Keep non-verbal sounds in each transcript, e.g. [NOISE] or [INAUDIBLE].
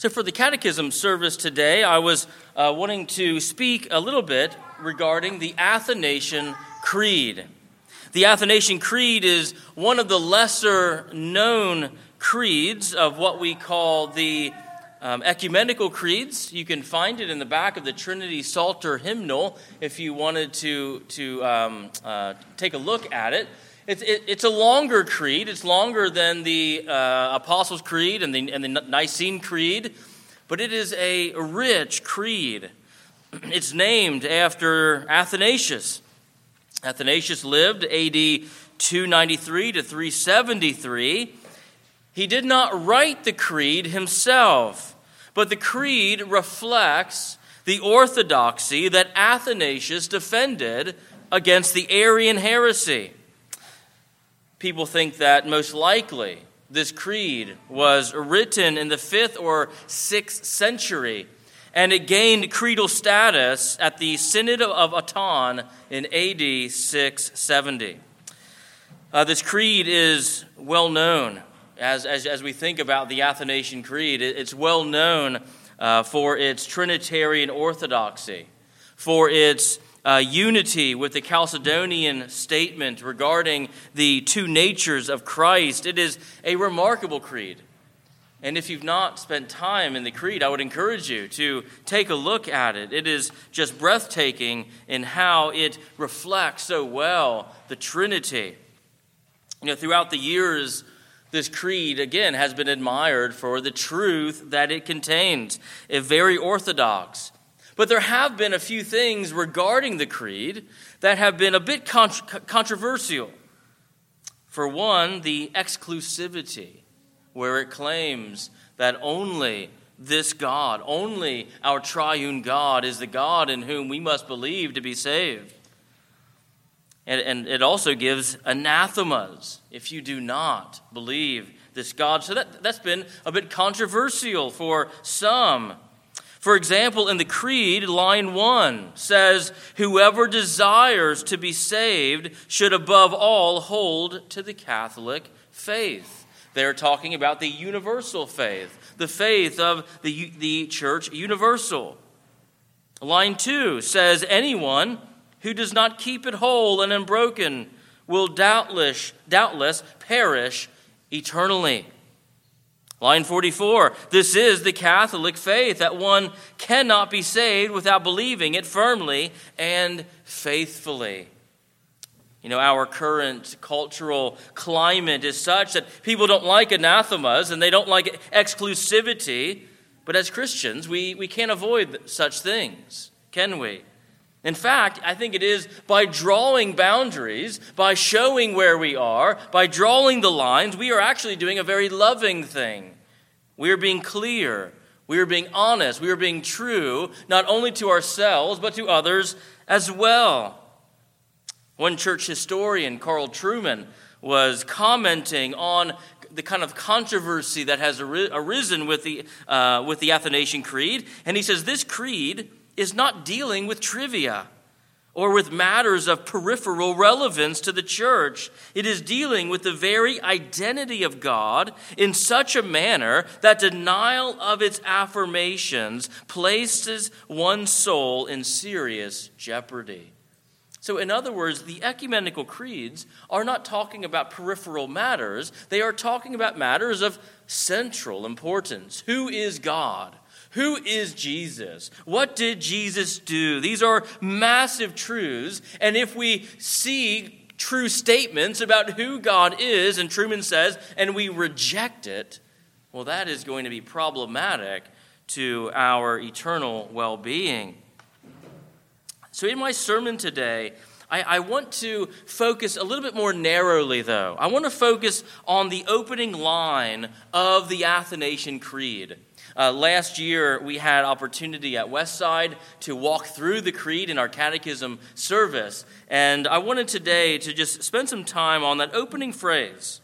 So, for the catechism service today, I was uh, wanting to speak a little bit regarding the Athanasian Creed. The Athanasian Creed is one of the lesser known creeds of what we call the um, ecumenical creeds. You can find it in the back of the Trinity Psalter hymnal if you wanted to, to um, uh, take a look at it. It's, it, it's a longer creed. It's longer than the uh, Apostles' Creed and the, and the Nicene Creed, but it is a rich creed. [CLEARS THROAT] It's named after Athanasius. Athanasius lived AD 293 to 373. He did not write the creed himself, but the creed reflects the orthodoxy that Athanasius defended against the Arian heresy people think that most likely this creed was written in the 5th or 6th century, and it gained creedal status at the Synod of Autun in AD 670. Uh, this creed is well known. As, as, as we think about the Athanasian Creed, it, it's well known uh, for its Trinitarian orthodoxy, for its uh, unity with the Chalcedonian statement regarding the two natures of Christ. It is a remarkable creed. And if you've not spent time in the creed, I would encourage you to take a look at it. It is just breathtaking in how it reflects so well the Trinity. You know, throughout the years, this creed, again, has been admired for the truth that it contains. A very orthodox, but there have been a few things regarding the creed that have been a bit controversial. For one, the exclusivity, where it claims that only this God, only our triune God, is the God in whom we must believe to be saved. And, and it also gives anathemas if you do not believe this God. So that, that's been a bit controversial for some. For example, in the Creed, line 1 says, Whoever desires to be saved should above all hold to the Catholic faith. They're talking about the universal faith, the faith of the, the church universal. Line 2 says, Anyone who does not keep it whole and unbroken will doubtless, doubtless perish eternally. Line 44 This is the Catholic faith that one cannot be saved without believing it firmly and faithfully. You know, our current cultural climate is such that people don't like anathemas and they don't like exclusivity. But as Christians, we, we can't avoid such things, can we? In fact, I think it is by drawing boundaries, by showing where we are, by drawing the lines, we are actually doing a very loving thing. We are being clear, we are being honest, we are being true, not only to ourselves, but to others as well. One church historian, Carl Trueman, was commenting on the kind of controversy that has arisen with the, uh, with the Athanasian Creed, and he says this creed is not dealing with trivia or with matters of peripheral relevance to the church. It is dealing with the very identity of God in such a manner that denial of its affirmations places one's soul in serious jeopardy. So, in other words, the ecumenical creeds are not talking about peripheral matters, they are talking about matters of central importance. Who is God? Who is Jesus? What did Jesus do? These are massive truths. And if we see true statements about who God is, and Trueman says, and we reject it, well, that is going to be problematic to our eternal well being. So, in my sermon today, I, I, want to focus a little bit more narrowly, though. I want to focus on the opening line of the Athanasian Creed. Uh, last year, we had opportunity at Westside to walk through the creed in our catechism service. And I wanted today to just spend some time on that opening phrase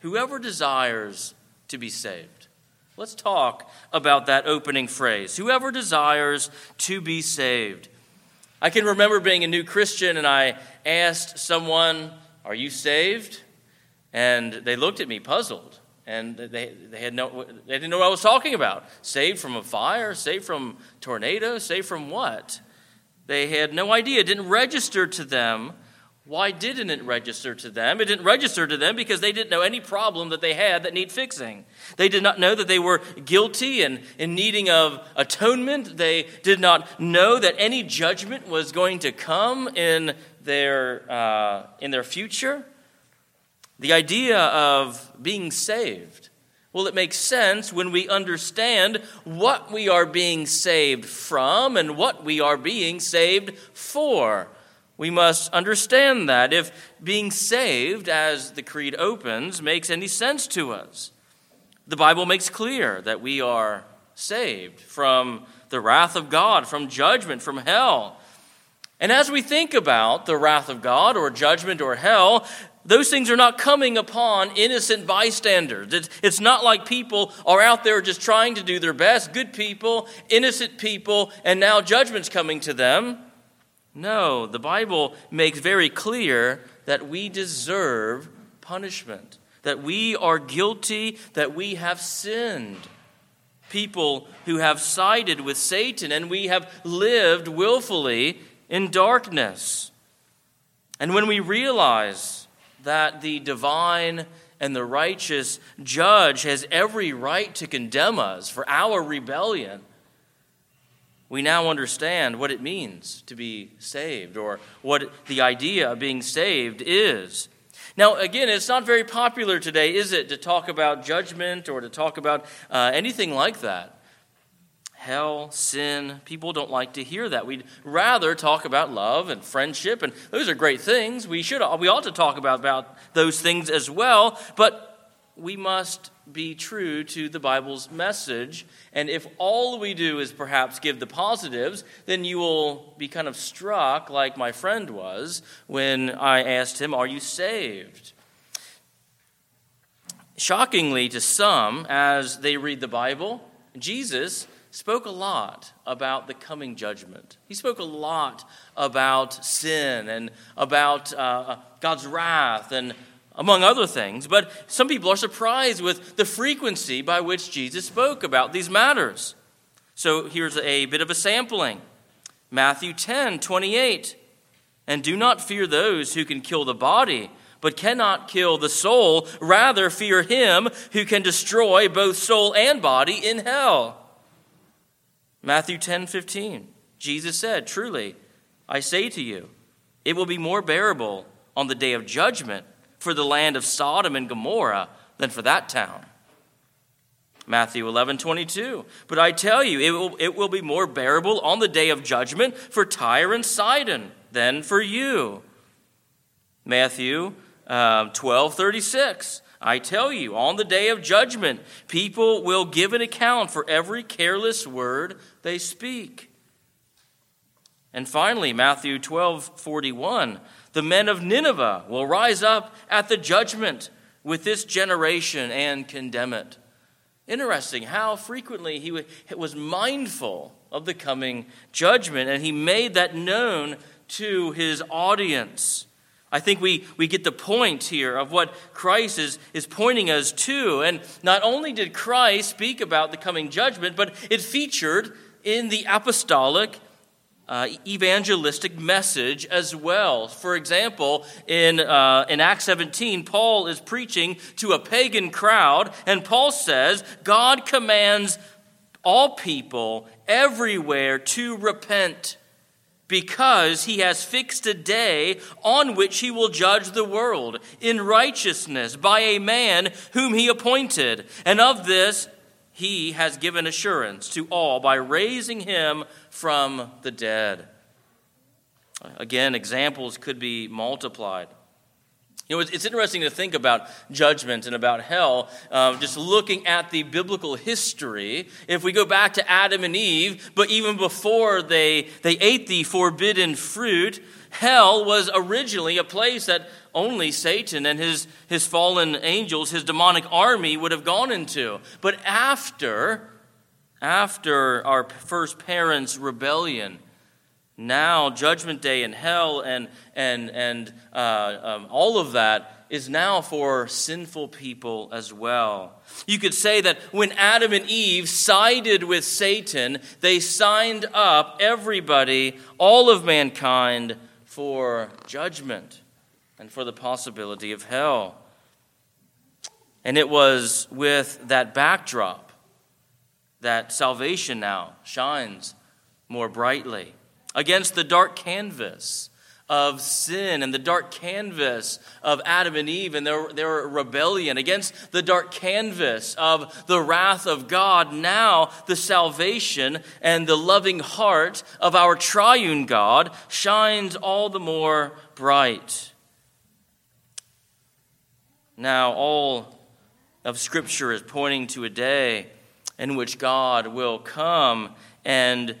whoever desires to be saved. Let's talk about that opening phrase whoever desires to be saved. I can remember being a new Christian and I asked someone, Are you saved? And they looked at me puzzled. And they, they, had no, they didn't know what I was talking about. Saved from a fire, saved from tornado, saved from what? They had no idea. It didn't register to them. Why didn't it register to them? It didn't register to them because they didn't know any problem that they had that need fixing. They did not know that they were guilty and in needing of atonement. They did not know that any judgment was going to come in their, uh, in their future. The idea of being saved. Well, it makes sense when we understand what we are being saved from and what we are being saved for. We must understand that if being saved, as the Creed opens, makes any sense to us. The Bible makes clear that we are saved from the wrath of God, from judgment, from hell. And as we think about the wrath of God or judgment or hell, those things are not coming upon innocent bystanders. It's, not like people are out there just trying to do their best, good people, innocent people, and now judgment's coming to them. No, the Bible makes very clear that we deserve punishment, that we are guilty, that we have sinned. People who have sided with Satan and we have lived willfully in darkness. And when we realize that the divine and the righteous judge has every right to condemn us for our rebellion, we now understand what it means to be saved or what the idea of being saved is. Now, again, it's not very popular today, is it, to talk about judgment or to talk about uh, anything like that hell, sin. People don't like to hear that. We'd rather talk about love and friendship, and those are great things. We should we ought to talk about, about those things as well, but we must be true to the Bible's message. And if all we do is perhaps give the positives, then you will be kind of struck like my friend was when I asked him, Are you saved? Shockingly to some, as they read the Bible, Jesus spoke a lot about the coming judgment. He spoke a lot about sin and about uh, God's wrath and among other things. But some people are surprised with the frequency by which Jesus spoke about these matters. So here's a bit of a sampling Matthew 10 28. And do not fear those who can kill the body, but cannot kill the soul. Rather, fear him who can destroy both soul and body in hell. Matthew 10 15, Jesus said, Truly, I say to you, it will be more bearable on the day of judgment for the land of Sodom and Gomorrah than for that town. Matthew 11 22, but I tell you, it will, it will be more bearable on the day of judgment for Tyre and Sidon than for you. Matthew uh, 12 36, I tell you, on the day of judgment, people will give an account for every careless word they speak. And finally, Matthew 12 41, the men of Nineveh will rise up at the judgment with this generation and condemn it. Interesting how frequently he was mindful of the coming judgment, and he made that known to his audience. I think we, we get the point here of what Christ is, is pointing us to. And not only did Christ speak about the coming judgment, but it featured in the apostolic uh, evangelistic message as well. For example, in, uh, in Acts 17, Paul is preaching to a pagan crowd, and Paul says, God commands all people everywhere to repent because he has fixed a day on which he will judge the world in righteousness by a man whom he appointed. And of this he has given assurance to all by raising him from the dead. Again, examples could be multiplied. You know, it's interesting to think about judgment and about hell, uh, just looking at the biblical history. If we go back to Adam and Eve, but even before they, they ate the forbidden fruit, hell was originally a place that only Satan and his, his fallen angels, his demonic army, would have gone into. But after, after our first parents' rebellion, now judgment day and hell and and and uh, um, all of that is now for sinful people as well. You could say that when Adam and Eve sided with Satan, they signed up everybody, all of mankind, for judgment and for the possibility of hell. And it was with that backdrop that salvation now shines more brightly against the dark canvas of sin and the dark canvas of Adam and Eve and their, their rebellion, against the dark canvas of the wrath of God, now the salvation and the loving heart of our triune God shines all the more bright. Now, all of Scripture is pointing to a day in which God will come and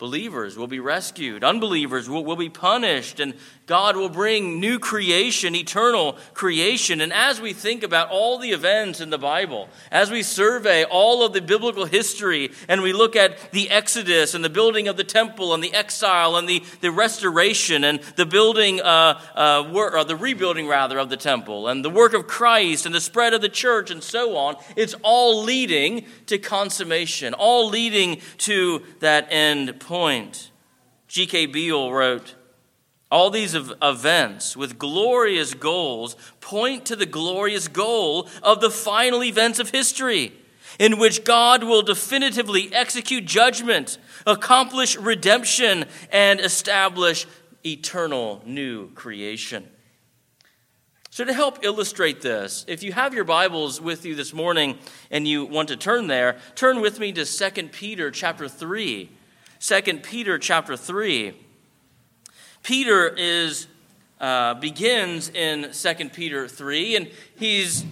Believers will be rescued, unbelievers will, will be punished, and God will bring new creation, eternal creation. And as we think about all the events in the Bible, as we survey all of the biblical history, and we look at the Exodus and the building of the temple and the exile and the, the restoration and the building, uh, uh, or uh, the rebuilding rather, of the temple and the work of Christ and the spread of the church and so on, it's all leading to consummation, all leading to that end point. G.K. Beale wrote, all these events with glorious goals point to the glorious goal of the final events of history, in which God will definitively execute judgment, accomplish redemption, and establish eternal new creation. So, to help illustrate this, if you have your Bibles with you this morning and you want to turn there, turn with me to 2 Peter chapter 3. 2 Peter chapter 3. Peter is uh, begins in 2 Peter 3, and he's,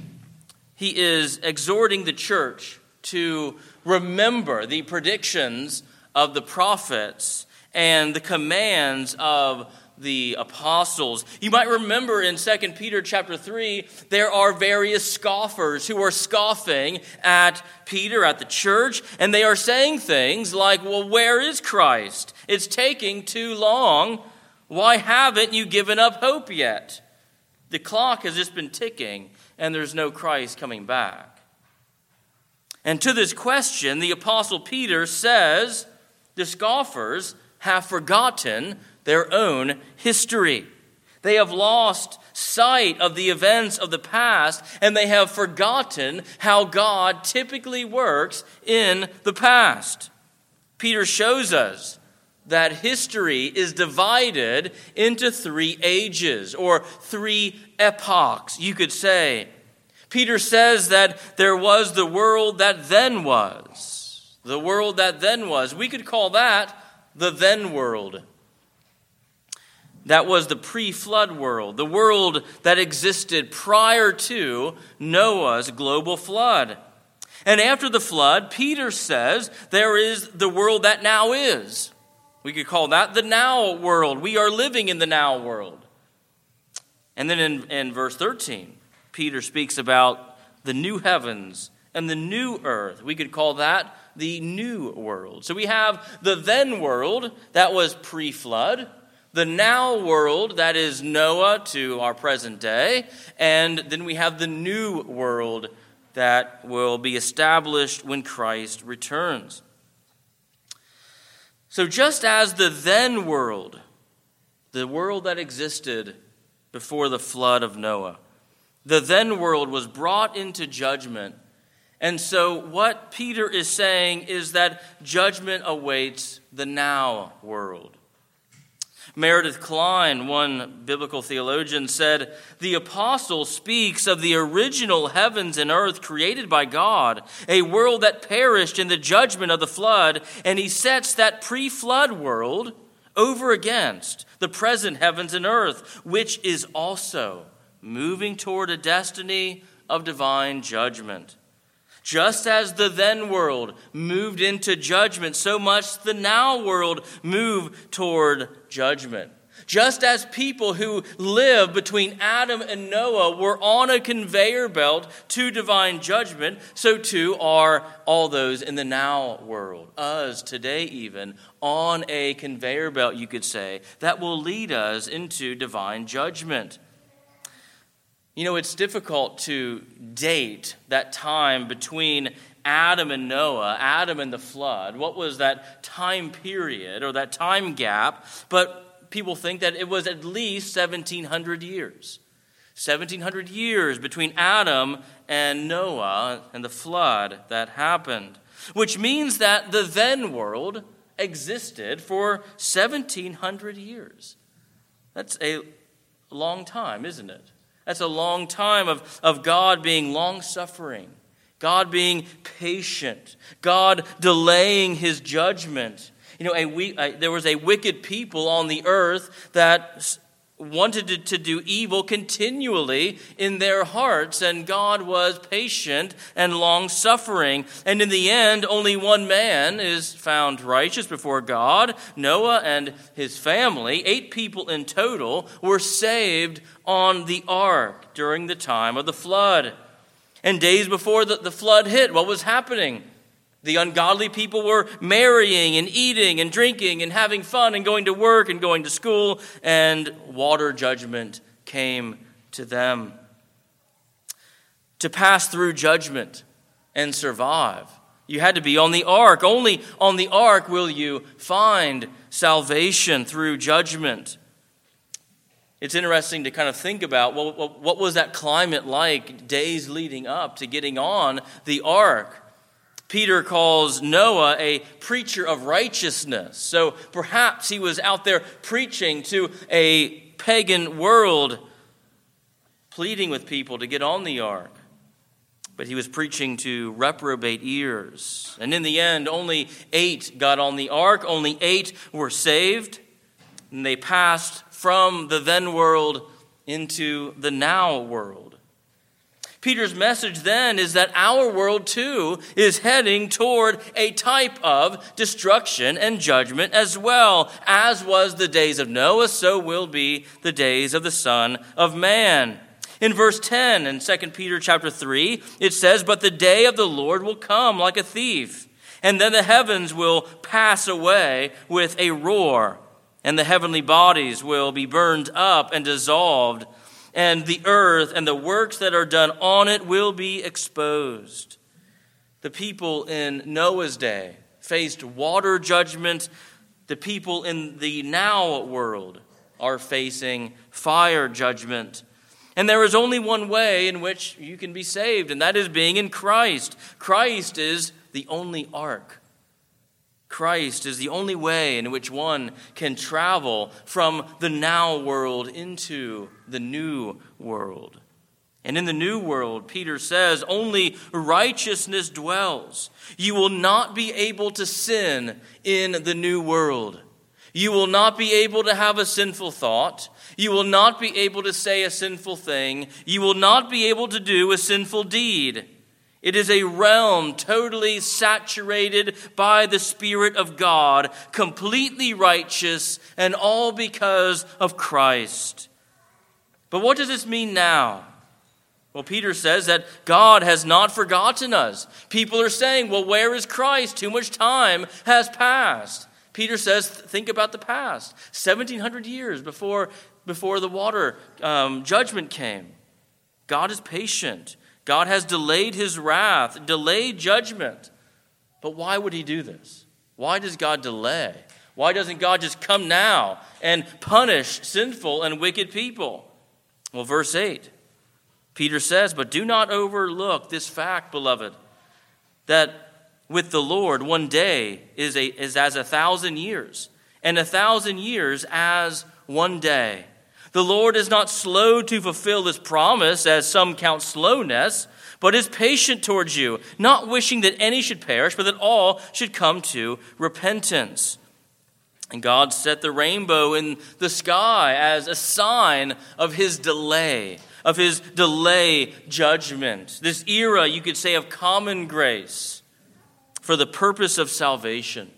he is exhorting the church to remember the predictions of the prophets and the commands of the apostles. You might remember in 2 Peter chapter 3, there are various scoffers who are scoffing at Peter, at the church, and they are saying things like, Well, where is Christ? It's taking too long why haven't you given up hope yet? The clock has just been ticking, and there's no Christ coming back. And to this question, the Apostle Peter says the scoffers have forgotten their own history. They have lost sight of the events of the past, and they have forgotten how God typically works in the past. Peter shows us that history is divided into three ages or three epochs, you could say. Peter says that there was the world that then was. The world that then was. We could call that the then world. That was the pre flood world, the world that existed prior to Noah's global flood. And after the flood, Peter says there is the world that now is. We could call that the now world. We are living in the now world. And then in, in verse 13, Peter speaks about the new heavens and the new earth. We could call that the new world. So we have the then world that was pre flood, the now world that is Noah to our present day, and then we have the new world that will be established when Christ returns. So, just as the then world, the world that existed before the flood of Noah, the then world was brought into judgment. And so, what Peter is saying is that judgment awaits the now world. Meredith Kline, one biblical theologian, said The apostle speaks of the original heavens and earth created by God, a world that perished in the judgment of the flood, and he sets that pre flood world over against the present heavens and earth, which is also moving toward a destiny of divine judgment. Just as the then world moved into judgment, so much the now world move toward judgment. Just as people who live between Adam and Noah were on a conveyor belt to divine judgment, so too are all those in the now world, us today, even on a conveyor belt, you could say, that will lead us into divine judgment. You know, it's difficult to date that time between Adam and Noah, Adam and the flood. What was that time period or that time gap? But people think that it was at least 1700 years. 1700 years between Adam and Noah and the flood that happened, which means that the then world existed for 1700 years. That's a long time, isn't it? That's a long time of, of God being long suffering, God being patient, God delaying his judgment. You know, a, a, there was a wicked people on the earth that wanted to, do evil continually in their hearts, and God was patient and long suffering. And in the end, only one man is found righteous before God Noah and his family. Eight people in total were saved on the ark during the time of the flood. And days before the flood hit, what was happening? The ungodly people were marrying and eating and drinking and having fun and going to work and going to school, and water judgment came to them. To pass through judgment and survive, you had to be on the ark. Only on the ark will you find salvation through judgment. It's interesting to kind of think about well, what was that climate like days leading up to getting on the ark? Peter calls Noah a preacher of righteousness. So perhaps he was out there preaching to a pagan world, pleading with people to get on the ark. But he was preaching to reprobate ears. And in the end, only eight got on the ark, only eight were saved. And they passed from the then world into the now world. Peter's message then is that our world too is heading toward a type of destruction and judgment as well. As was the days of Noah, so will be the days of the Son of Man. In verse 10 in 2 Peter chapter 3, it says, But the day of the Lord will come like a thief, and then the heavens will pass away with a roar, and the heavenly bodies will be burned up and dissolved and the earth and the works that are done on it will be exposed. The people in Noah's day faced water judgment. The people in the now world are facing fire judgment. And there is only one way in which you can be saved, and that is being in Christ. Christ is the only ark. Christ is the only way in which one can travel from the now world into the new world. And in the new world, Peter says, only righteousness dwells. You will not be able to sin in the new world. You will not be able to have a sinful thought. You will not be able to say a sinful thing. You will not be able to do a sinful deed. It is a realm totally saturated by the Spirit of God, completely righteous, and all because of Christ. But what does this mean now? Well, Peter says that God has not forgotten us. People are saying, well, where is Christ? Too much time has passed. Peter says, think about the past 1700 years before, before the water um, judgment came. God is patient. God has delayed his wrath, delayed judgment. But why would he do this? Why does God delay? Why doesn't God just come now and punish sinful and wicked people? Well, verse 8, Peter says, But do not overlook this fact, beloved, that with the Lord one day is, a, is as a thousand years, and a thousand years as one day. The Lord is not slow to fulfill his promise, as some count slowness, but is patient towards you, not wishing that any should perish, but that all should come to repentance. And God set the rainbow in the sky as a sign of his delay, of his delay judgment. This era, you could say, of common grace for the purpose of salvation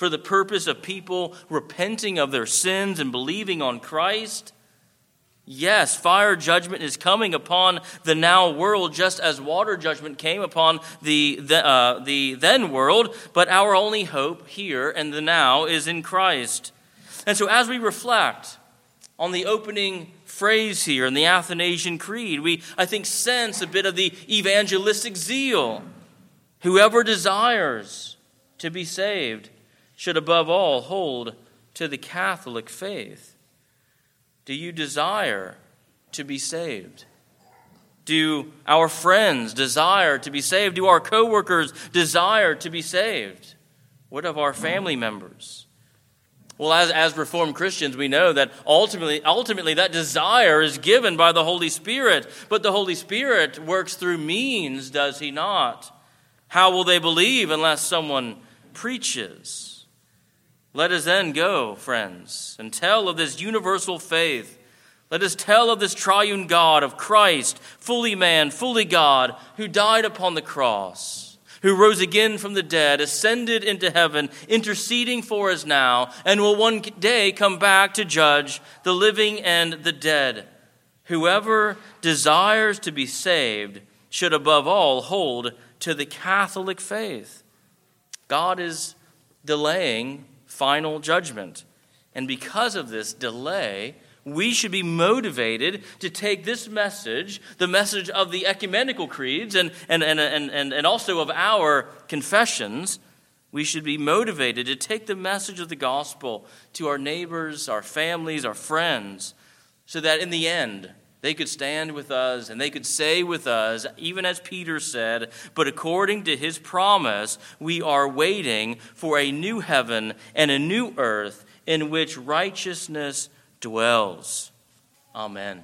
for the purpose of people repenting of their sins and believing on Christ. Yes, fire judgment is coming upon the now world just as water judgment came upon the, the, uh, the then world, but our only hope here and the now is in Christ. And so, as we reflect on the opening phrase here in the Athanasian Creed. We, I think, sense a bit of the evangelistic zeal. Whoever desires to be saved should above all hold to the Catholic faith. Do you desire to be saved? Do our friends desire to be saved? Do our coworkers desire to be saved? What of our family members? Well, as, as Reformed Christians, we know that ultimately, ultimately that desire is given by the Holy Spirit. But the Holy Spirit works through means, does he not? How will they believe unless someone preaches? Let us then go, friends, and tell of this universal faith. Let us tell of this triune God, of Christ, fully man, fully God, who died upon the cross who rose again from the dead, ascended into heaven, interceding for us now, and will one day come back to judge the living and the dead. Whoever desires to be saved should above all hold to the Catholic faith. God is delaying final judgment. And because of this delay, we should be motivated to take this message, the message of the ecumenical creeds and, and, and, and, and also of our confessions, we should be motivated to take the message of the gospel to our neighbors, our families, our friends, so that in the end, they could stand with us and they could say with us, even as Peter said, but according to his promise, we are waiting for a new heaven and a new earth in which righteousness dwells. Amen.